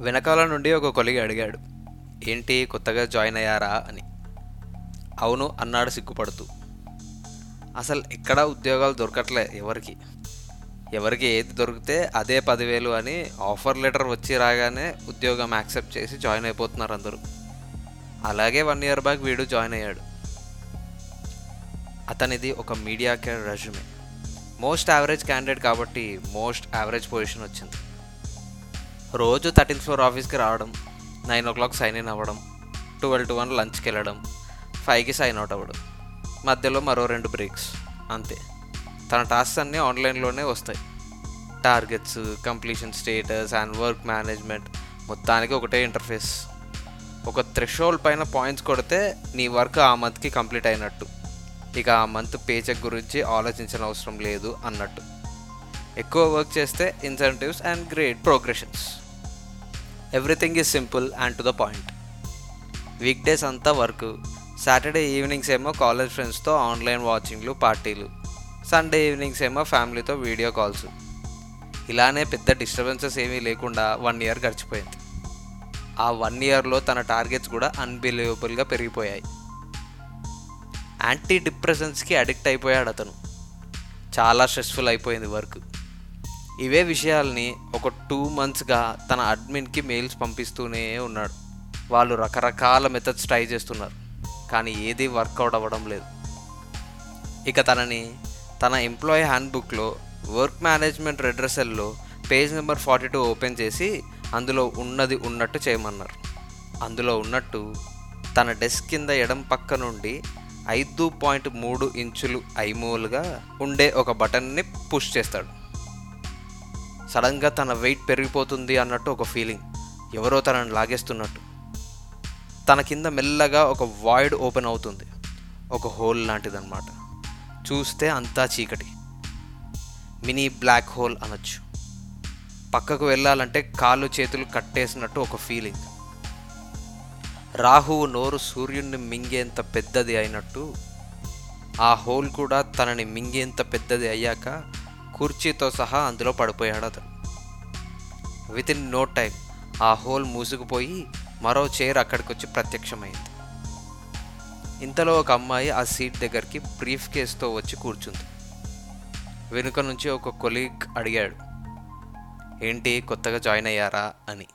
వెనకాల నుండి ఒక కొలిగి అడిగాడు. ఏంటి కొత్తగా జాయిన్ అయ్యారా? అని. అవును అన్నాడు సిగ్గుపడుతూ. అసలు ఎక్కడ ఉద్యోగాలు దొరకట్లే ఎవరికి. ఎవరికి ఏది దొరికితే అదే పదివేలు అని ఆఫర్ లెటర్ వచ్చి రాగానే ఉద్యోగం యాక్సెప్ట్ చేసి జాయిన్ అయిపోతున్నారు అందరూ. అలాగే వన్ ఇయర్ బ్యాక్ వీడు జాయిన్ అయ్యాడు. అతనిది ఒక mediocre resume. Most average candidate కాబట్టి మోస్ట్ యావరేజ్ పొజిషన్ వచ్చింది. రోజు థర్టీన్త్ ఫ్లోర్ ఆఫీస్కి రావడం nine o'clock sign in అవ్వడం ట్వెల్వ్ టు వన్ లంచ్కి వెళ్ళడం ఫైవ్కి సైన్ అవుట్ అవ్వడం మధ్యలో మరో రెండు బ్రేక్స్ అంతే. తన టాస్క్స్ అన్నీ ఆన్లైన్లోనే వస్తాయి. Targets completion status and work management మొత్తానికి ఒకటే ఇంటర్ఫేస్ ఒక థ్రెషోల్డ్ పైన పాయింట్స్ కొడితే నీ వర్క్ ఆ మంత్కి కంప్లీట్ అయినట్టు. ఇక ఆ మంత్ పేచెక్ గురించి ఆలోచించిన అవసరం లేదు అన్నట్టు. ఎక్కువ వర్క్ చేస్తే incentives and great progressions everything is simple and to the point weekdays అంతా వర్క్ సాటర్డే ఈవినింగ్స్ ఏమో కాలేజ్ ఫ్రెండ్స్తో ఆన్లైన్ వాచింగ్లు పార్టీలు సండే ఈవినింగ్స్ ఏమో ఫ్యామిలీతో వీడియో కాల్స్ ఇలానే పెద్ద డిస్టర్బెన్సెస్ ఏమీ లేకుండా వన్ ఇయర్ గడిచిపోయింది. ఆ వన్ ఇయర్లో తన టార్గెట్స్ కూడా అన్బిలీవబుల్గా పెరిగిపోయాయి. యాంటీ డిప్రెషన్స్కి అడిక్ట్ అయిపోయాడు అతను. చాలా స్ట్రెస్ఫుల్ అయిపోయింది వర్క్ ఇవే విషయాల్ని ఒక టూ మంత్స్గా తన అడ్మిన్కి మెయిల్స్ పంపిస్తూనే ఉన్నాడు. వాళ్ళు రకరకాల మెథడ్స్ ట్రై చేస్తున్నారు. కానీ ఏది వర్కౌట్ అవ్వడం లేదు. ఇక తనని తన ఎంప్లాయీ హ్యాండ్బుక్లో work management రెడ్రసెల్లో page number forty two open చేసి అందులో ఉన్నది ఉన్నట్టు చేయమన్నారు. అందులో ఉన్నట్టు తన డెస్క్ కింద ఎడం పక్క నుండి ఐదు పాయింట్ మూడు ఇంచులు ఐమూలుగా ఉండే ఒక బటన్ని పుష్ చేస్తాడు. సడన్గా తన వెయిట్ పెరిగిపోతుంది అన్నట్టు ఒక ఫీలింగ్. ఎవరో తనని లాగేస్తున్నట్టు. తన కింద మెల్లగా ఒక వాయిడ్ ఓపెన్ అవుతుంది. ఒక హోల్ లాంటిదన్నమాట. చూస్తే అంతా చీకటి. మినీ బ్లాక్ హోల్ అనొచ్చు. పక్కకు వెళ్ళాలంటే కాళ్ళు చేతులు కట్టేసినట్టు ఒక ఫీలింగ్ రాహువు నోరు సూర్యుడిని మింగేంత పెద్దది అయినట్టు ఆ హోల్ కూడా తనని మింగేంత పెద్దది అయ్యాక కుర్చీతో సహా అందులో పడిపోయాడు అతను. విత్ ఇన్ నో టైం ఆ హోల్ మూసుకుపోయి మరో చైర్ అక్కడికి వచ్చి ప్రత్యక్షమైంది. ఇంతలో ఒక అమ్మాయి ఆ సీట్ దగ్గరికి బ్రీఫ్ కేస్తో వచ్చి కూర్చుంది. వెనుక నుంచి ఒక కొలీగ్ అడిగాడు ఏంటి కొత్తగా జాయిన్ అయ్యారా? అని.